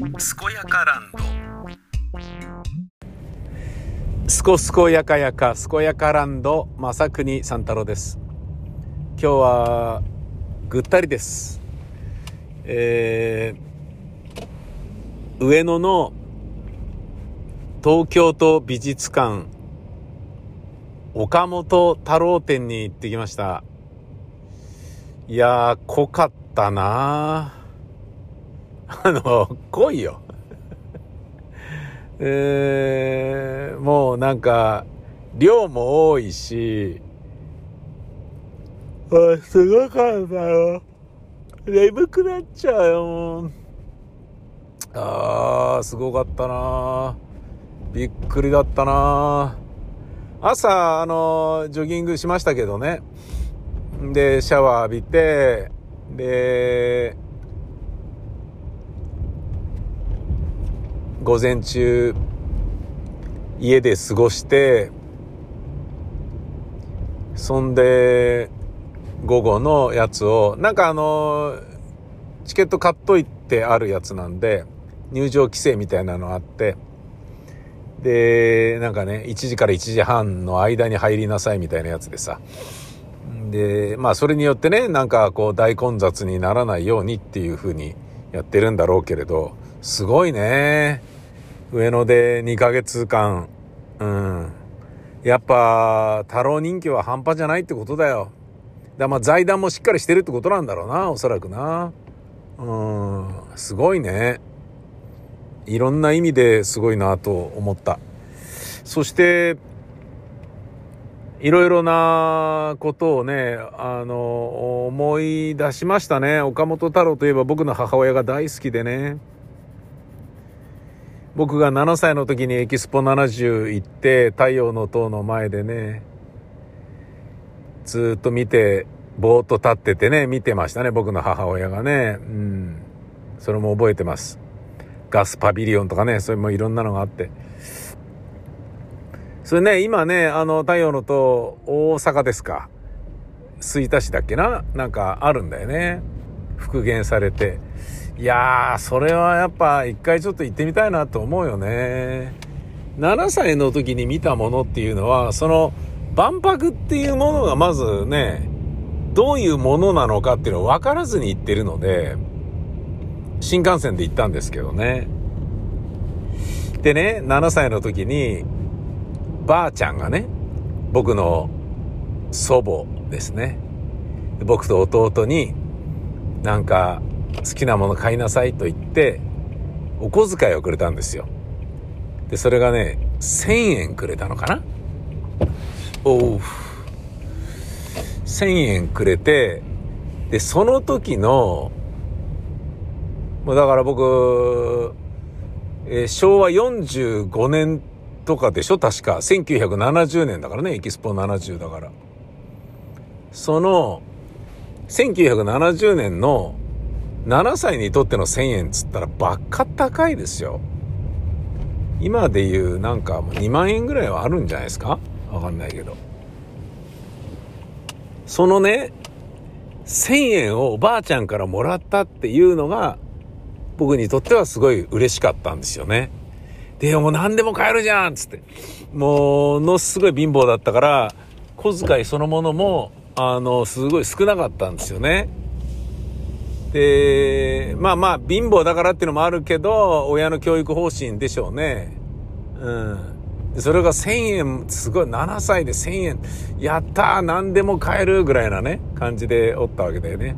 健やかランド。すこすこやかやか健やかランド正国三太郎です。今日はぐったりです。えー、上野の東京都美術館岡本太郎展に行ってきました。いやー濃かったなあの濃いよ。えー、もうなんか量も多いしあすごかったよ。眠くなっちゃうよ。あーすごかったな。びっくりだったな。朝あのジョギングしましたけどね。でシャワー浴びてで午前中家で過ごしてそんで午後のやつをなんかあのチケット買っといてあるやつなんで入場規制みたいなのあってでなんかね1時から1時半の間に入りなさいみたいなやつでさ。でまあそれによってねなんかこう大混雑にならないようにっていう風にやってるんだろうけれどすごいね。上野で2ヶ月間。うん。やっぱ太郎人気は半端じゃないってことだよ。だまあ財団もしっかりしてるってことなんだろうなおそらくな。うん。すごいね。いろんな意味ですごいなと思った。そしていろいろなことをね、あの、思い出しましたね。岡本太郎といえば僕の母親が大好きでね。僕が7歳の時にエキスポ70行って太陽の塔の前でね、ずっと見て、ぼーっと立っててね、見てましたね、僕の母親がね。うん。それも覚えてます。ガスパビリオンとかね、それもいろんなのがあって。それね、今ね、あの、太陽の塔、大阪ですか。吹田市だっけな？なんかあるんだよね。復元されて。いやー、それはやっぱ一回ちょっと行ってみたいなと思うよね。7歳の時に見たものっていうのは、その万博っていうものがまずね、どういうものなのかっていうのを分からずに行ってるので、新幹線で行ったんですけどね。でね、7歳の時に、ばあちゃんがね、僕の祖母ですね。僕と弟に、なんか、好きなもの買いなさいと言って、お小遣いをくれたんですよ。で、それがね、1000円くれたのかな？おう。1000円くれて、で、その時の、もうだから僕、えー、昭和45年とかでしょ？確か。1970年だからね、エキスポ70だから。その、1970年の7歳にとっての1000円っつったらばっか高いですよ。今で言うなんか2万円ぐらいはあるんじゃないですか？わかんないけど。そのね、1000円をおばあちゃんからもらったっていうのが僕にとってはすごい嬉しかったんですよね。で、もう何でも買えるじゃんつって。ものすごい貧乏だったから、小遣いそのものも、あの、すごい少なかったんですよね。で、まあまあ、貧乏だからっていうのもあるけど、親の教育方針でしょうね。うん。それが1000円、すごい、7歳で1000円、やったー何でも買えるぐらいなね、感じでおったわけだよね。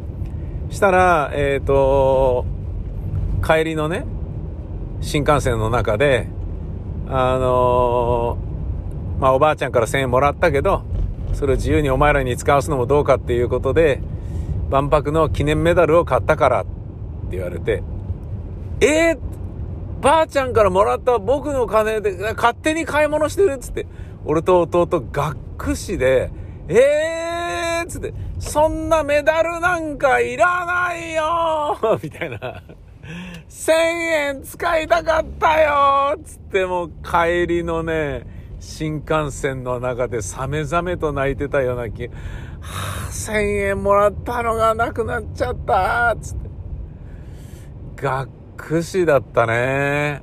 したら、えっ、ー、と、帰りのね、新幹線の中で、あのー、まあ、おばあちゃんから1000円もらったけど、それを自由にお前らに使わすのもどうかっていうことで、万博の記念メダルを買ったからって言われて、えー、ばあちゃんからもらった僕の金で勝手に買い物してるっつって、俺と弟がっくしで、えーっつって、そんなメダルなんかいらないよ みたいな。1000円使いたかったよつってもう帰りのね、新幹線の中でサメザメと泣いてたような気。はあ、1000円もらったのがなくなっちゃったつって。がっくしだったね。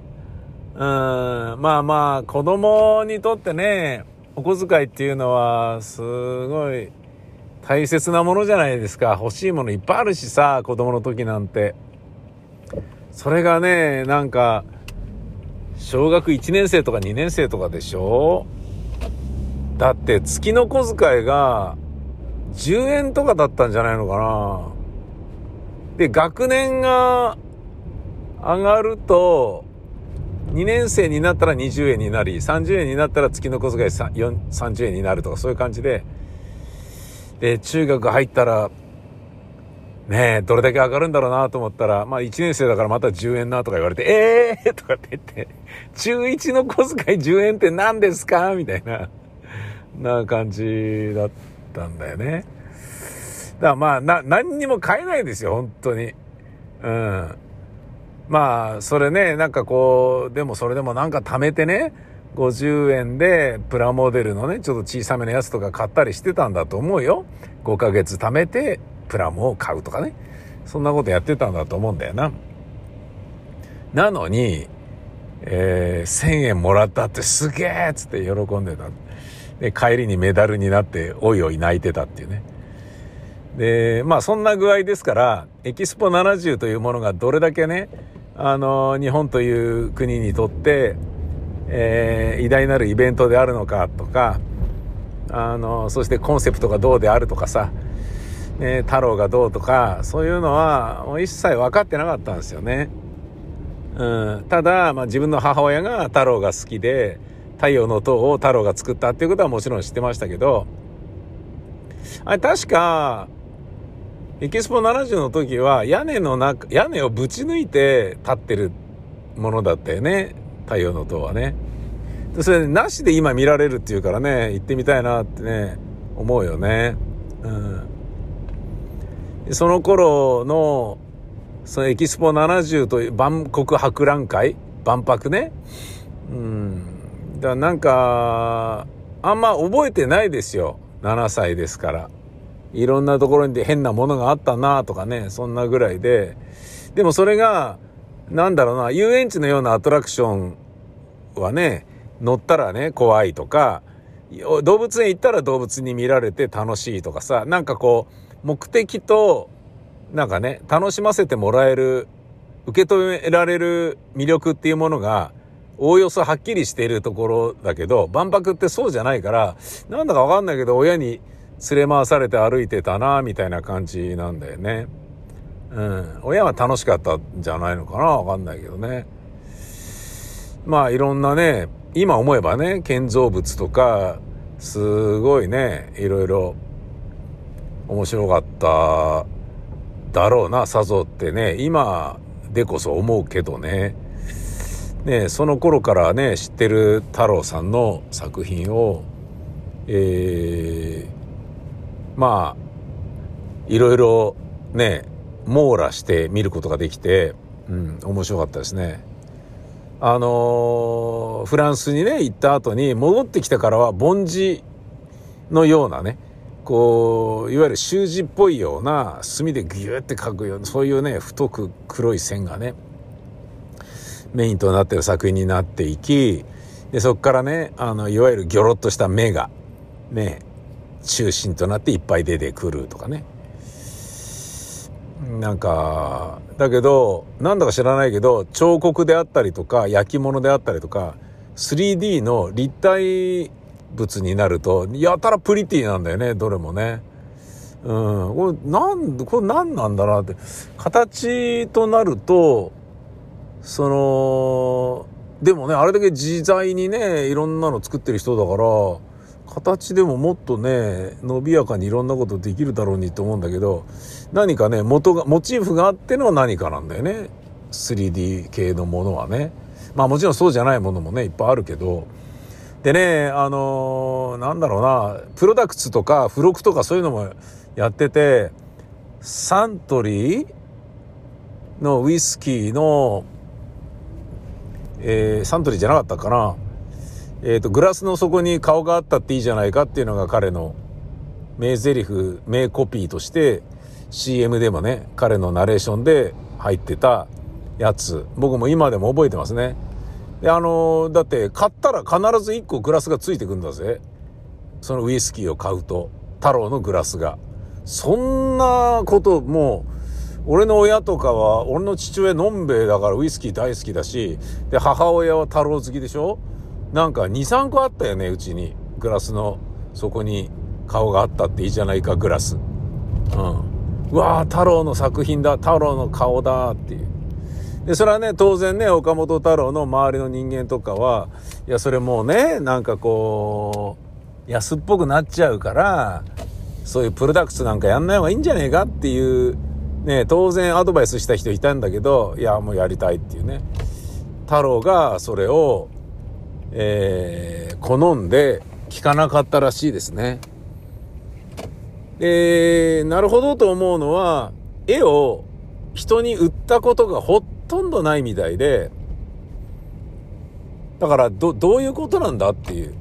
うん。まあまあ、子供にとってね、お小遣いっていうのは、すごい大切なものじゃないですか。欲しいものいっぱいあるしさ、子供の時なんて。それがね、なんか、小学1年生とか2年生とかでしょ？だって月の小遣いが10円とかだったんじゃないのかな？で、学年が上がると、2年生になったら20円になり、30円になったら月の小遣い30円になるとかそういう感じで、で、中学入ったら、ねえ、どれだけ上がるんだろうなと思ったら、まあ1年生だからまた10円なとか言われて、ええー、とかって言って、中1の小遣い10円って何ですかみたいな、な感じだったんだよね。だからまあ、な、何にも買えないですよ、本当に。うん。まあ、それね、なんかこう、でもそれでもなんか貯めてね、50円でプラモデルのね、ちょっと小さめのやつとか買ったりしてたんだと思うよ。5ヶ月貯めてプラモを買うとかね。そんなことやってたんだと思うんだよな。なのに、えー、1000円もらったってすげえっつって喜んでた。で、帰りにメダルになっておいおい泣いてたっていうね。で、まあそんな具合ですから、エキスポ70というものがどれだけね、あの、日本という国にとって、えー、偉大なるイベントであるのかとか、あの、そしてコンセプトがどうであるとかさ、ね、太郎がどうとか、そういうのはもう一切分かってなかったんですよね。うん、ただ、まあ、自分の母親が太郎が好きで、太陽の塔を太郎が作ったっていうことはもちろん知ってましたけど、あれ確か、エキスポ70の時は屋根の中、屋根をぶち抜いて立ってるものだったよね。太陽の塔はね。それなしで今見られるっていうからね、行ってみたいなってね、思うよね。うん。その頃の、そのエキスポ70という万国博覧会万博ね。うん。だなんか、あんま覚えてないですよ。7歳ですから。いろんなところに変なものがあったなとかね、そんなぐらいで。でもそれが、なんだろうな、遊園地のようなアトラクションはね、乗ったらね、怖いとか、動物園行ったら動物に見られて楽しいとかさ、なんかこう、目的と、なんかね、楽しませてもらえる、受け止められる魅力っていうものが、おおよそはっきりしているところだけど、万博ってそうじゃないから、なんだかわかんないけど、親に連れ回されて歩いてたな、みたいな感じなんだよね。うん。親は楽しかったんじゃないのかなわかんないけどね。まあ、いろんなね、今思えばね、建造物とか、すごいね、いろいろ面白かっただろうな、さぞってね、今でこそ思うけどね。ね、その頃からね、知ってる太郎さんの作品を、えー、まあ、いろいろね、網羅して見ることができて、うん、面白かったですね。あのー、フランスにね、行った後に戻ってきてからは、凡字のようなね、こう、いわゆる習字っぽいような墨でギューって描くような、そういうね、太く黒い線がね、メインとなってる作品になっていき、で、そこからね、あの、いわゆるギョロッとした目が、ね、中心となっていっぱい出てくるとかね。なんか、だけど、なんだか知らないけど、彫刻であったりとか、焼き物であったりとか、3D の立体物になると、やたらプリティなんだよね、どれもね。うん。これ、なん、これ何なんだなって。形となると、その、でもね、あれだけ自在にね、いろんなの作ってる人だから、形でももっとね、伸びやかにいろんなことできるだろうにと思うんだけど、何かね、元が、モチーフがあっての何かなんだよね。3D 系のものはね。まあもちろんそうじゃないものもね、いっぱいあるけど、でね、あのー、なんだろうな、プロダクツとか付録とかそういうのもやってて、サントリーのウイスキーの、えー、サントリーじゃなかったかな。えっ、ー、と、グラスの底に顔があったっていいじゃないかっていうのが彼の名台詞、名コピーとして CM でもね、彼のナレーションで入ってたやつ。僕も今でも覚えてますね。で、あの、だって買ったら必ず1個グラスがついてくんだぜ。そのウイスキーを買うと。太郎のグラスが。そんなこともう、俺の親とかは、俺の父親のんべえだからウイスキー大好きだし、で、母親は太郎好きでしょ？なんか2、3個あったよね、うちに。グラスの底に顔があったっていいじゃないか、グラス。うん。うわー、太郎の作品だ、太郎の顔だっていう。で、それはね、当然ね、岡本太郎の周りの人間とかは、いや、それもうね、なんかこう、安っぽくなっちゃうから、そういうプロダクツなんかやんない方がいいんじゃねえかっていう、ね、当然アドバイスした人いたんだけど、いや、もうやりたいっていうね。太郎がそれを、えー、好んで聞かなかったらしいですね。で、なるほどと思うのは、絵を人に売ったことがほとんどないみたいで、だからど、どういうことなんだっていう。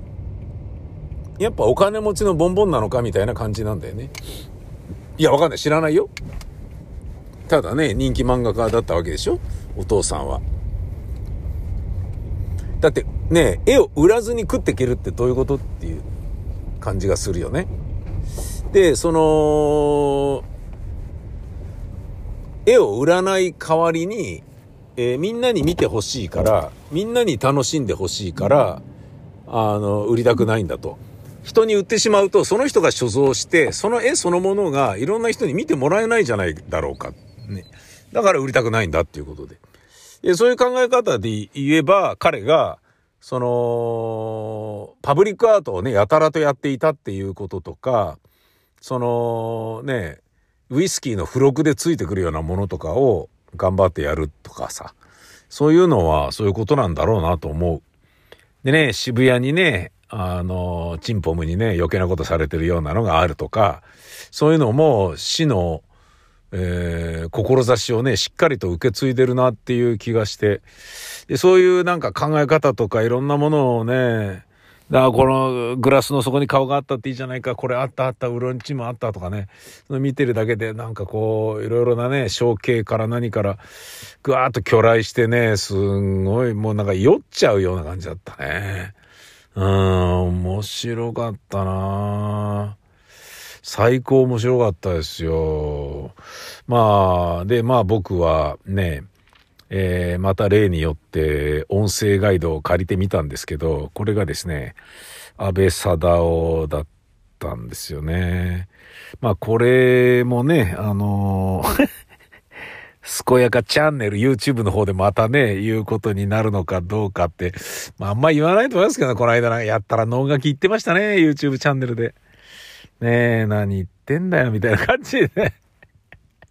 やっぱお金持ちのボンボンなのかみたいな感じなんだよね。いや、わかんない。知らないよ。ただね、人気漫画家だったわけでしょお父さんは。だってね、絵を売らずに食っていけるってどういうことっていう感じがするよね。で、その、絵を売らない代わりに、えー、みんなに見てほしいから、みんなに楽しんでほしいから、あの、売りたくないんだと。人に売ってしまうと、その人が所蔵して、その絵そのものがいろんな人に見てもらえないじゃないだろうか。ね。だから売りたくないんだっていうことで。でそういう考え方で言えば、彼が、その、パブリックアートをね、やたらとやっていたっていうこととか、その、ね、ウイスキーの付録でついてくるようなものとかを頑張ってやるとかさ、そういうのはそういうことなんだろうなと思う。でね、渋谷にね、あの、チンポムにね、余計なことされてるようなのがあるとか、そういうのも死の、えー、志をね、しっかりと受け継いでるなっていう気がして、で、そういうなんか考え方とかいろんなものをね、だからこのグラスの底に顔があったっていいじゃないか、これあったあった、ウロンチもあったとかね、見てるだけでなんかこう、いろいろなね、象形から何から、ぐわーっと巨来してね、すんごいもうなんか酔っちゃうような感じだったね。うん、面白かったな最高面白かったですよ。まあ、で、まあ僕はね、えー、また例によって音声ガイドを借りてみたんですけど、これがですね、安倍貞夫だったんですよね。まあこれもね、あのー健やかチャンネル YouTube の方でまたね、言うことになるのかどうかって、まああんま言わないと思いますけど、この間なやったら脳書き言ってましたね、YouTube チャンネルで。ねえ、何言ってんだよ、みたいな感じでね。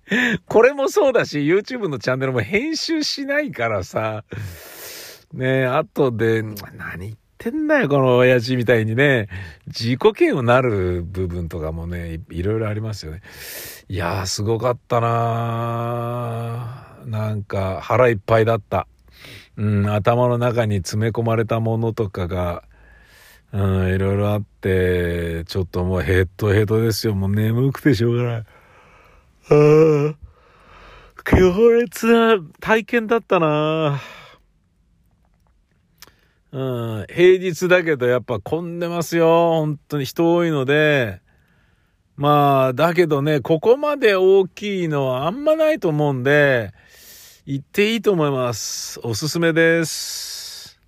これもそうだし、YouTube のチャンネルも編集しないからさ、ねえ、後で、何言ってんだよ、この親父みたいにね、自己嫌悪なる部分とかもね、いろいろありますよね。いやー、すごかったななんか腹いっぱいだった。うん、頭の中に詰め込まれたものとかが、うん、いろいろあって、ちょっともうヘッドヘッドですよ。もう眠くてしょうがない。ああ強烈な体験だったなうん、平日だけどやっぱ混んでますよ。本当に人多いので。まあ、だけどね、ここまで大きいのはあんまないと思うんで、行っていいと思います。おすすめです。